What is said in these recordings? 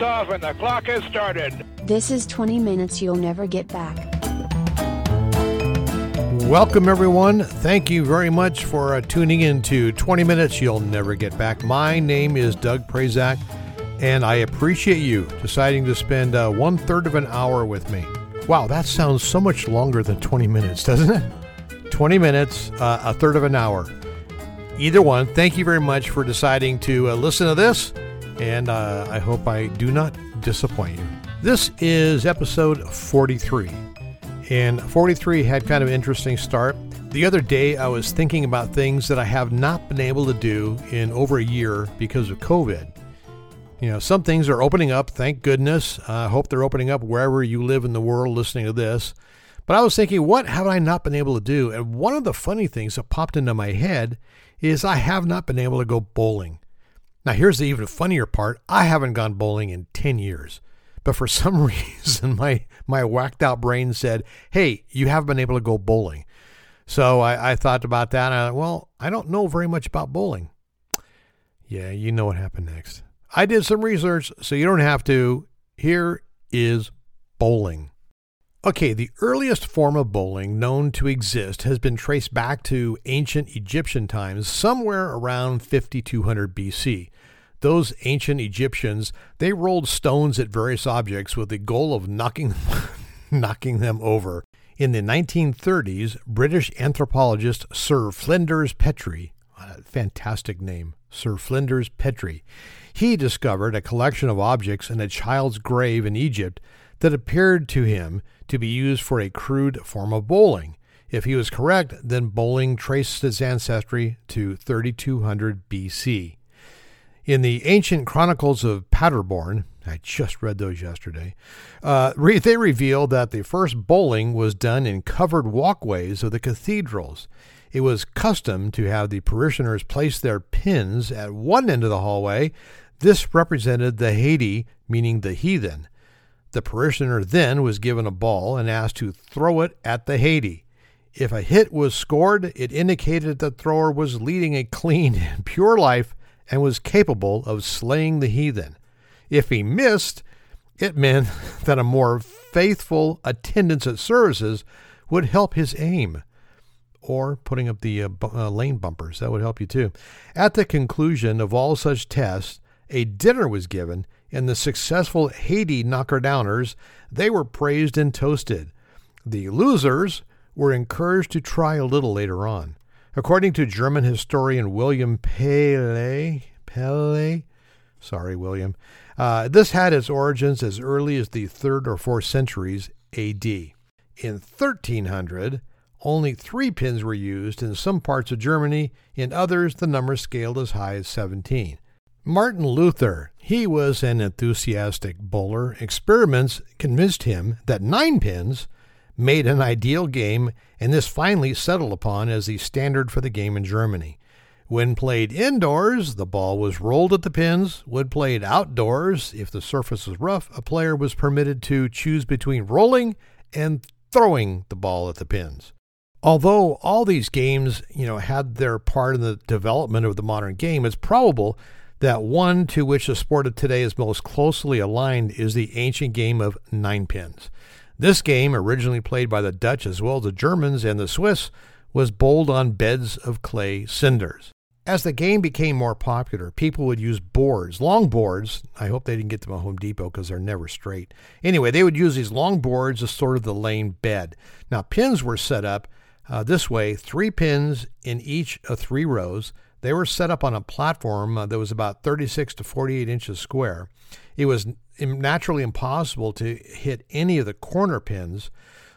liftoff and the clock has started. This is 20 minutes you'll never get back. Welcome, everyone. Thank you very much for uh, tuning in to 20 Minutes You'll Never Get Back. My name is Doug Prazak, and I appreciate you deciding to spend uh, one third of an hour with me. Wow, that sounds so much longer than 20 minutes, doesn't it? 20 minutes, uh, a third of an hour. Either one, thank you very much for deciding to uh, listen to this, and uh, I hope I do not disappoint you. This is episode 43. And 43 had kind of an interesting start. The other day, I was thinking about things that I have not been able to do in over a year because of COVID. You know, some things are opening up, thank goodness. I hope they're opening up wherever you live in the world listening to this. But I was thinking, what have I not been able to do? And one of the funny things that popped into my head is I have not been able to go bowling. Now, here's the even funnier part I haven't gone bowling in 10 years. But for some reason, my, my whacked out brain said, hey, you have been able to go bowling. So I, I thought about that. I, well, I don't know very much about bowling. Yeah, you know what happened next. I did some research, so you don't have to. Here is bowling. Okay, the earliest form of bowling known to exist has been traced back to ancient Egyptian times, somewhere around 5200 BC. Those ancient Egyptians, they rolled stones at various objects with the goal of knocking, knocking them over. In the 1930s, British anthropologist Sir Flinders Petrie, a fantastic name, Sir Flinders Petrie, he discovered a collection of objects in a child's grave in Egypt that appeared to him to be used for a crude form of bowling. If he was correct, then bowling traced its ancestry to 3200 BC. In the ancient chronicles of Paderborn, I just read those yesterday, uh, re- they reveal that the first bowling was done in covered walkways of the cathedrals. It was custom to have the parishioners place their pins at one end of the hallway. This represented the Heide, meaning the heathen. The parishioner then was given a ball and asked to throw it at the Heide. If a hit was scored, it indicated that the thrower was leading a clean and pure life and was capable of slaying the heathen. If he missed, it meant that a more faithful attendance at services would help his aim. Or putting up the uh, bu- uh, lane bumpers, that would help you too. At the conclusion of all such tests, a dinner was given, and the successful Heide knocker downers, they were praised and toasted. The losers were encouraged to try a little later on. According to German historian William Pehle, Pehle, sorry, William, uh, this had its origins as early as the third or fourth centuries AD. In 1300, only three pins were used in some parts of Germany, in others, the number scaled as high as 17. Martin Luther, he was an enthusiastic bowler. Experiments convinced him that nine pins made an ideal game, and this finally settled upon as the standard for the game in Germany. When played indoors, the ball was rolled at the pins. When played outdoors, if the surface was rough, a player was permitted to choose between rolling and throwing the ball at the pins. Although all these games, you know, had their part in the development of the modern game, it's probable that one to which the sport of today is most closely aligned is the ancient game of ninepins. This game, originally played by the Dutch as well as the Germans and the Swiss, was bowled on beds of clay cinders. As the game became more popular, people would use boards, long boards. I hope they didn't get them at Home Depot because they're never straight. Anyway, they would use these long boards as sort of the lane bed. Now, pins were set up uh, this way three pins in each of three rows. They were set up on a platform uh, that was about 36 to 48 inches square. It was naturally impossible to hit any of the corner pins,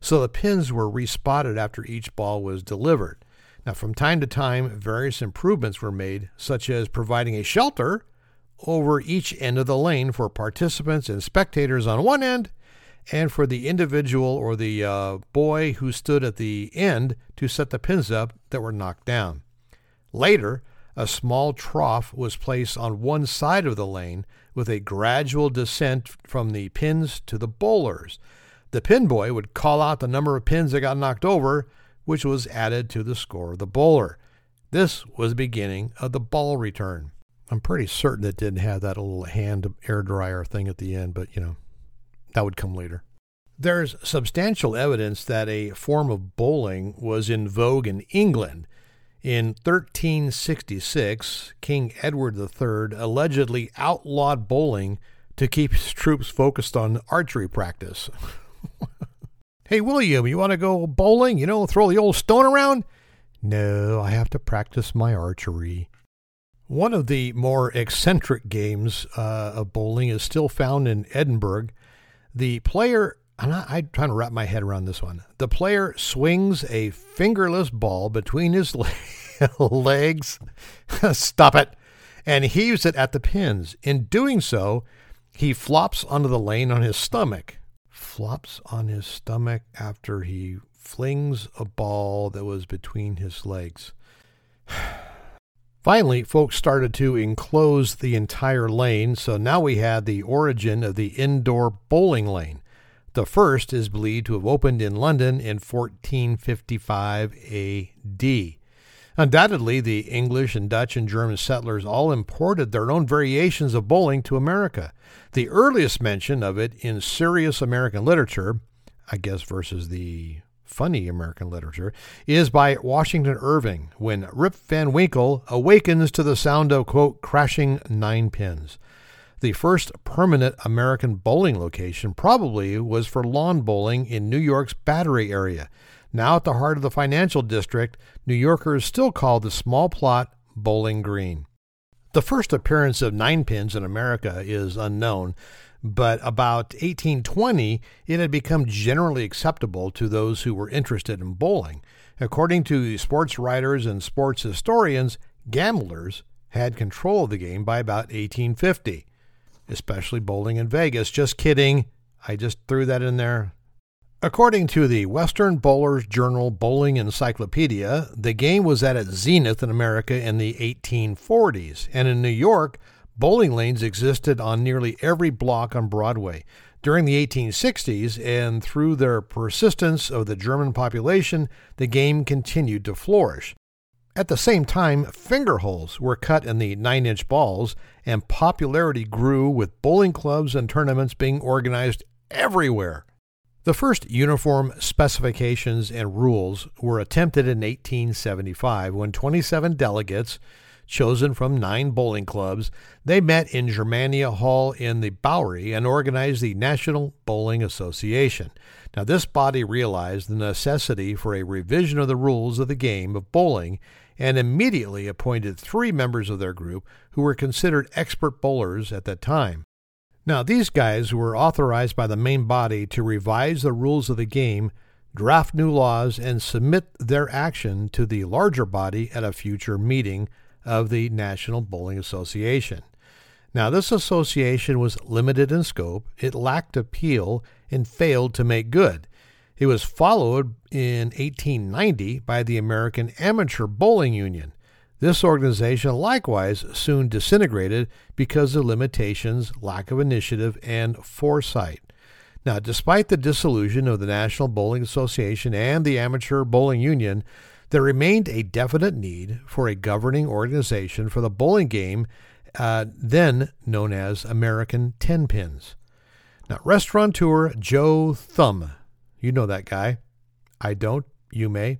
so the pins were respotted after each ball was delivered. Now, from time to time, various improvements were made, such as providing a shelter over each end of the lane for participants and spectators on one end, and for the individual or the uh, boy who stood at the end to set the pins up that were knocked down. Later, a small trough was placed on one side of the lane with a gradual descent from the pins to the bowlers. The pin boy would call out the number of pins that got knocked over, which was added to the score of the bowler. This was the beginning of the ball return. I'm pretty certain it didn't have that little hand air dryer thing at the end, but you know, that would come later. There's substantial evidence that a form of bowling was in vogue in England. In 1366, King Edward III allegedly outlawed bowling to keep his troops focused on archery practice. hey, William, you want to go bowling? You know, throw the old stone around? No, I have to practice my archery. One of the more eccentric games uh, of bowling is still found in Edinburgh. The player, I'm, I'm trying to wrap my head around this one. The player swings a fingerless ball between his legs. Stop it. And heaves it at the pins. In doing so, he flops onto the lane on his stomach. Flops on his stomach after he flings a ball that was between his legs. Finally, folks started to enclose the entire lane, so now we had the origin of the indoor bowling lane. The first is believed to have opened in London in 1455 AD. Undoubtedly, the English and Dutch and German settlers all imported their own variations of bowling to America. The earliest mention of it in serious American literature, I guess versus the funny American literature, is by Washington Irving when Rip Van Winkle awakens to the sound of, quote, crashing nine pins. The first permanent American bowling location probably was for lawn bowling in New York's Battery area. Now at the heart of the financial district, New Yorkers still call the small plot Bowling Green. The first appearance of nine pins in America is unknown, but about 1820 it had become generally acceptable to those who were interested in bowling. According to sports writers and sports historians, gamblers had control of the game by about 1850, especially bowling in Vegas. Just kidding. I just threw that in there. According to the Western Bowlers Journal Bowling Encyclopedia, the game was at its zenith in America in the 1840s, and in New York, Bowling lanes existed on nearly every block on Broadway. During the 1860s and through their persistence of the German population, the game continued to flourish. At the same time, finger holes were cut in the 9 inch balls, and popularity grew with bowling clubs and tournaments being organized everywhere. The first uniform specifications and rules were attempted in 1875 when 27 delegates chosen from nine bowling clubs, they met in Germania Hall in the Bowery and organized the National Bowling Association. Now, this body realized the necessity for a revision of the rules of the game of bowling and immediately appointed three members of their group who were considered expert bowlers at that time. Now, these guys were authorized by the main body to revise the rules of the game, draft new laws, and submit their action to the larger body at a future meeting of the National Bowling Association. Now, this association was limited in scope, it lacked appeal, and failed to make good. It was followed in 1890 by the American Amateur Bowling Union. This organization likewise soon disintegrated because of limitations, lack of initiative, and foresight. Now, despite the dissolution of the National Bowling Association and the Amateur Bowling Union, there remained a definite need for a governing organization for the bowling game, uh, then known as American Ten Pins. Now, restaurateur Joe Thum, you know that guy. I don't, you may.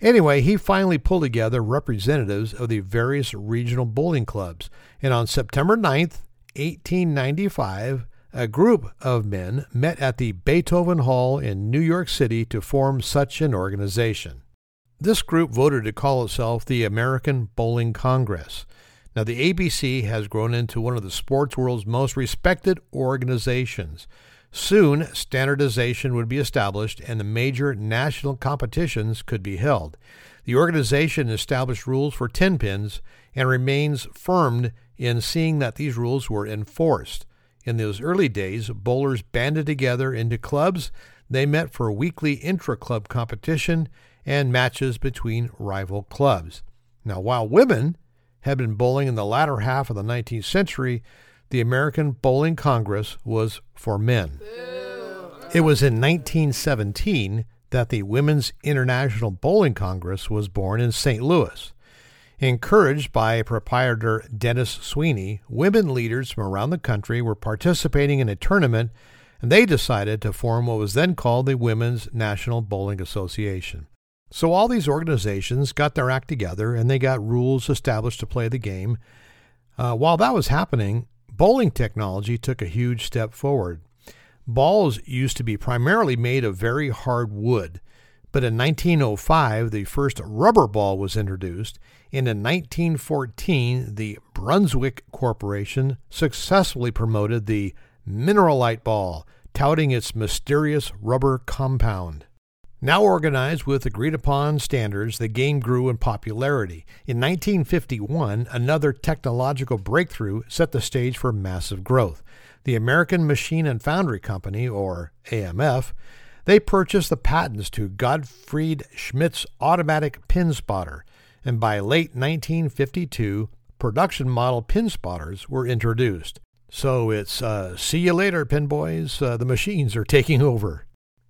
Anyway, he finally pulled together representatives of the various regional bowling clubs, and on September 9th, 1895, a group of men met at the Beethoven Hall in New York City to form such an organization. This group voted to call itself the American Bowling Congress. Now, the ABC has grown into one of the sports world's most respected organizations. Soon, standardization would be established and the major national competitions could be held. The organization established rules for 10 pins and remains firm in seeing that these rules were enforced. In those early days, bowlers banded together into clubs. They met for weekly intra club competition and matches between rival clubs. Now, while women had been bowling in the latter half of the 19th century, the American Bowling Congress was for men. It was in 1917 that the Women's International Bowling Congress was born in St. Louis. Encouraged by proprietor Dennis Sweeney, women leaders from around the country were participating in a tournament and they decided to form what was then called the Women's National Bowling Association. So all these organizations got their act together and they got rules established to play the game. Uh, while that was happening, bowling technology took a huge step forward. Balls used to be primarily made of very hard wood, but in 1905 the first rubber ball was introduced, and in 1914 the Brunswick Corporation successfully promoted the Mineralite ball, touting its mysterious rubber compound. Now organized with agreed upon standards, the game grew in popularity. In 1951, another technological breakthrough set the stage for massive growth. The American Machine and Foundry Company, or AMF, they purchased the patents to Gottfried Schmidt's automatic pin spotter, and by late 1952, production model pin spotters were introduced. So it's uh, see you later, pin boys. Uh, the machines are taking over.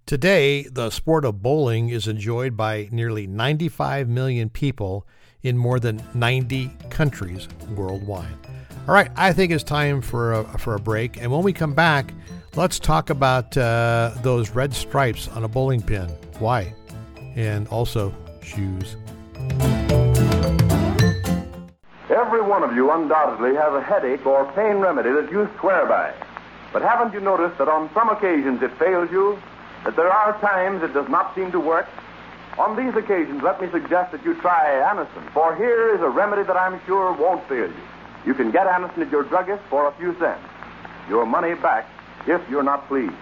Today, the sport of bowling is enjoyed by nearly 95 million people in more than 90 countries worldwide. All right, I think it's time for a, for a break. And when we come back, let's talk about uh, those red stripes on a bowling pin. Why? And also shoes. Every one of you undoubtedly has a headache or pain remedy that you swear by. But haven't you noticed that on some occasions it fails you? That there are times it does not seem to work? On these occasions, let me suggest that you try Anacin, for here is a remedy that I'm sure won't fail you. You can get Anacin at your druggist for a few cents. Your money back if you're not pleased.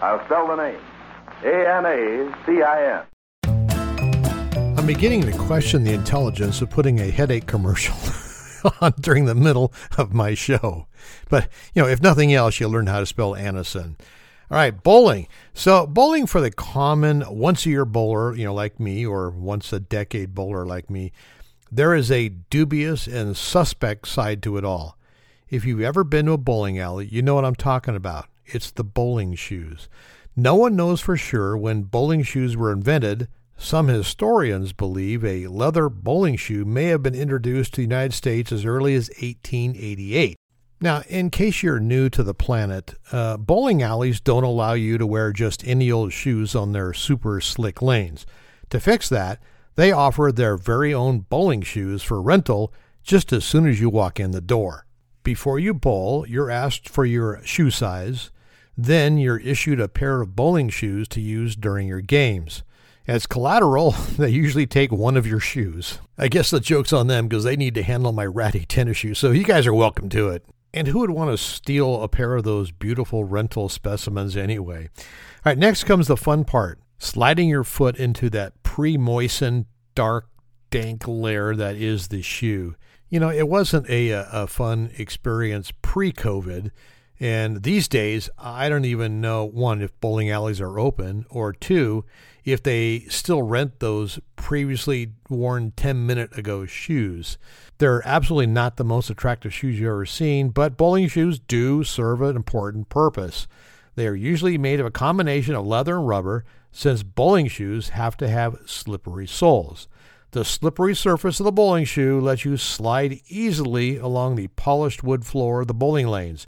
I'll spell the name. A-N-A-C-I-N. I'm beginning to question the intelligence of putting a headache commercial on during the middle of my show. But, you know, if nothing else, you'll learn how to spell Anacin. All right, bowling. So, bowling for the common once a year bowler, you know, like me, or once a decade bowler like me, there is a dubious and suspect side to it all. If you've ever been to a bowling alley, you know what I'm talking about. It's the bowling shoes. No one knows for sure when bowling shoes were invented, some historians believe a leather bowling shoe may have been introduced to the United States as early as 1888. Now, in case you're new to the planet, uh, bowling alleys don't allow you to wear just any old shoes on their super slick lanes. To fix that, they offer their very own bowling shoes for rental just as soon as you walk in the door. Before you bowl, you're asked for your shoe size. Then you're issued a pair of bowling shoes to use during your games. As collateral, they usually take one of your shoes. I guess the joke's on them because they need to handle my ratty tennis shoes, so you guys are welcome to it. And who would want to steal a pair of those beautiful rental specimens anyway? All right, next comes the fun part sliding your foot into that pre moistened, dark, dank layer that is the shoe. You know, it wasn't a, a fun experience pre COVID. And these days, I don't even know one, if bowling alleys are open, or two, if they still rent those previously worn 10 minute ago shoes. They're absolutely not the most attractive shoes you've ever seen, but bowling shoes do serve an important purpose. They are usually made of a combination of leather and rubber, since bowling shoes have to have slippery soles. The slippery surface of the bowling shoe lets you slide easily along the polished wood floor of the bowling lanes.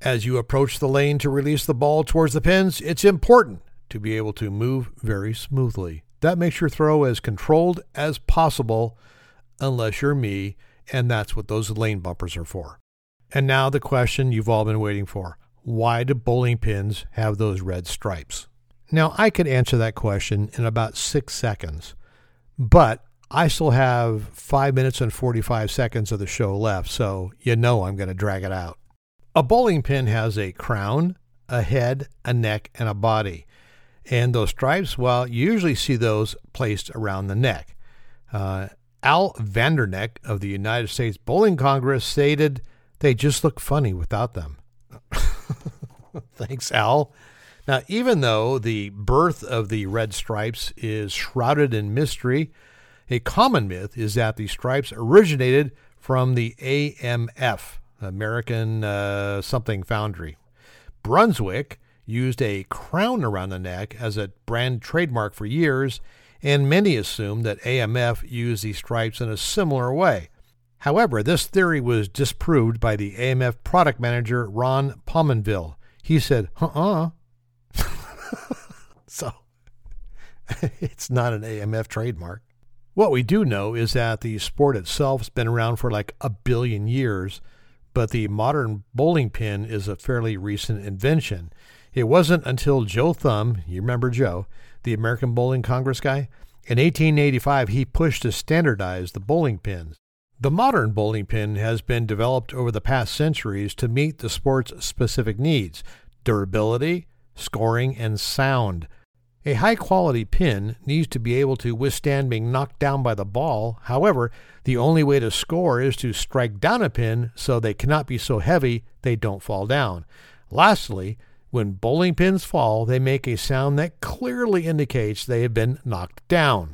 As you approach the lane to release the ball towards the pins, it's important to be able to move very smoothly. That makes your throw as controlled as possible, unless you're me, and that's what those lane bumpers are for. And now the question you've all been waiting for why do bowling pins have those red stripes? Now, I could answer that question in about six seconds, but I still have five minutes and 45 seconds of the show left, so you know I'm going to drag it out. A bowling pin has a crown, a head, a neck, and a body. And those stripes, well, you usually see those placed around the neck. Uh, Al Vanderneck of the United States Bowling Congress stated they just look funny without them. Thanks, Al. Now, even though the birth of the red stripes is shrouded in mystery, a common myth is that the stripes originated from the AMF, American uh, something foundry. Brunswick used a crown around the neck as a brand trademark for years, and many assumed that AMF used these stripes in a similar way. However, this theory was disproved by the AMF product manager Ron Pominville. He said, uh uh so, it's not an AMF trademark. What we do know is that the sport itself has been around for like a billion years, but the modern bowling pin is a fairly recent invention. It wasn't until Joe Thum, you remember Joe, the American Bowling Congress guy, in 1885 he pushed to standardize the bowling pins. The modern bowling pin has been developed over the past centuries to meet the sport's specific needs durability, scoring, and sound. A high quality pin needs to be able to withstand being knocked down by the ball. However, the only way to score is to strike down a pin so they cannot be so heavy they don't fall down. Lastly, when bowling pins fall, they make a sound that clearly indicates they have been knocked down.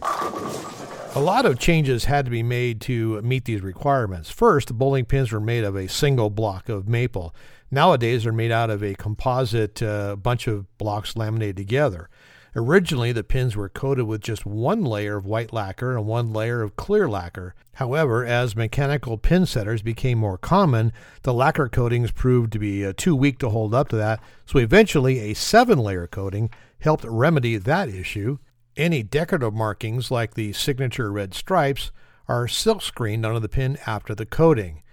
A lot of changes had to be made to meet these requirements. First, bowling pins were made of a single block of maple. Nowadays, they're made out of a composite uh, bunch of blocks laminated together. Originally, the pins were coated with just one layer of white lacquer and one layer of clear lacquer. However, as mechanical pin setters became more common, the lacquer coatings proved to be uh, too weak to hold up to that, so eventually a seven layer coating helped remedy that issue. Any decorative markings, like the signature red stripes, are silk screened onto the pin after the coating.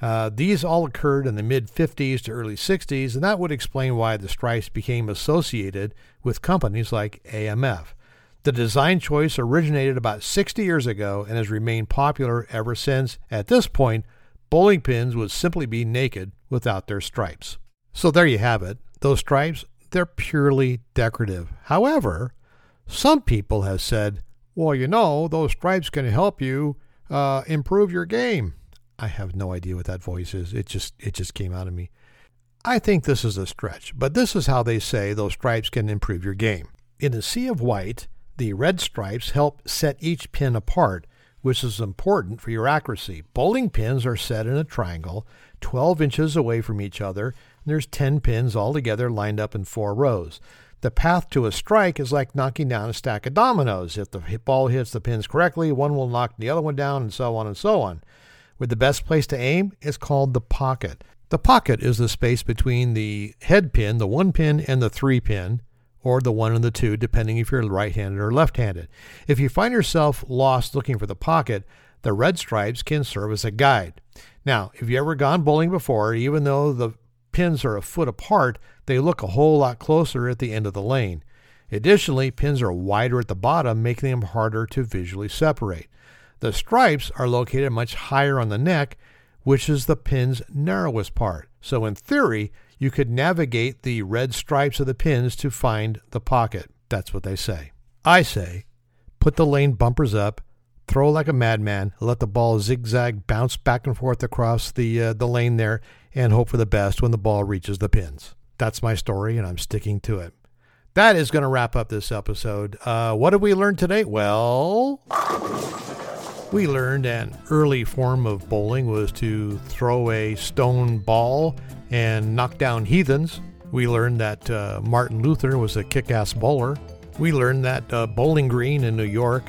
Uh, these all occurred in the mid 50s to early 60s, and that would explain why the stripes became associated with companies like AMF. The design choice originated about 60 years ago and has remained popular ever since. At this point, bowling pins would simply be naked without their stripes. So there you have it. Those stripes, they're purely decorative. However, some people have said, well, you know, those stripes can help you uh, improve your game. I have no idea what that voice is. It just it just came out of me. I think this is a stretch, but this is how they say those stripes can improve your game. In a sea of white, the red stripes help set each pin apart, which is important for your accuracy. Bowling pins are set in a triangle, 12 inches away from each other, and there's 10 pins all together lined up in four rows. The path to a strike is like knocking down a stack of dominoes. If the ball hits the pins correctly, one will knock the other one down, and so on and so on where the best place to aim is called the pocket. The pocket is the space between the head pin, the one pin, and the three pin, or the one and the two, depending if you're right handed or left handed. If you find yourself lost looking for the pocket, the red stripes can serve as a guide. Now, if you've ever gone bowling before, even though the pins are a foot apart, they look a whole lot closer at the end of the lane. Additionally, pins are wider at the bottom, making them harder to visually separate. The stripes are located much higher on the neck, which is the pin's narrowest part. So, in theory, you could navigate the red stripes of the pins to find the pocket. That's what they say. I say, put the lane bumpers up, throw like a madman, let the ball zigzag bounce back and forth across the uh, the lane there, and hope for the best when the ball reaches the pins. That's my story, and I'm sticking to it. That is going to wrap up this episode. Uh, what did we learn today? Well. We learned an early form of bowling was to throw a stone ball and knock down heathens. We learned that uh, Martin Luther was a kick ass bowler. We learned that uh, Bowling Green in New York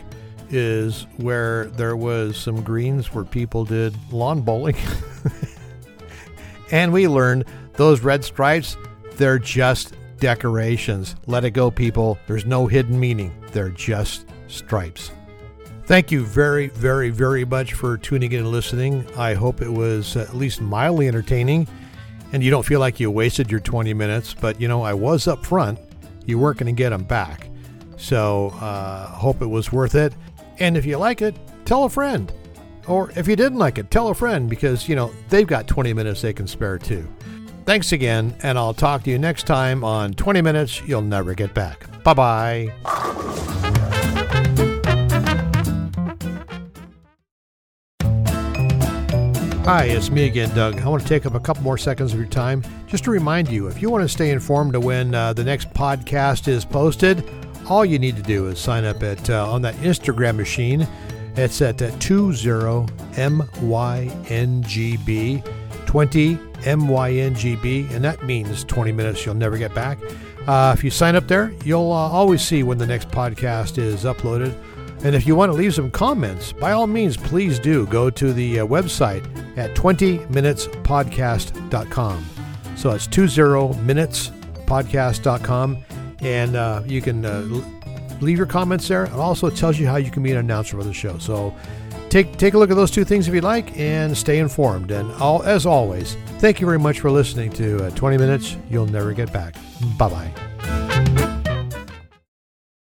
is where there was some greens where people did lawn bowling. and we learned those red stripes, they're just decorations. Let it go, people. There's no hidden meaning, they're just stripes. Thank you very, very, very much for tuning in and listening. I hope it was at least mildly entertaining and you don't feel like you wasted your 20 minutes, but you know, I was up front. You weren't going to get them back. So, uh, hope it was worth it. And if you like it, tell a friend. Or if you didn't like it, tell a friend because, you know, they've got 20 minutes they can spare too. Thanks again, and I'll talk to you next time on 20 Minutes You'll Never Get Back. Bye bye. Hi, it's me again, Doug. I want to take up a couple more seconds of your time just to remind you if you want to stay informed of when uh, the next podcast is posted, all you need to do is sign up at uh, on that Instagram machine. It's at uh, 20MYNGB, 20 MYNGB, and that means 20 minutes you'll never get back. Uh, if you sign up there, you'll uh, always see when the next podcast is uploaded. And if you want to leave some comments, by all means, please do go to the uh, website at 20minutespodcast.com. So it's 20minutespodcast.com. And uh, you can uh, leave your comments there. It also tells you how you can be an announcer for the show. So take take a look at those two things if you'd like and stay informed. And all, as always, thank you very much for listening to uh, 20 Minutes You'll Never Get Back. Bye bye.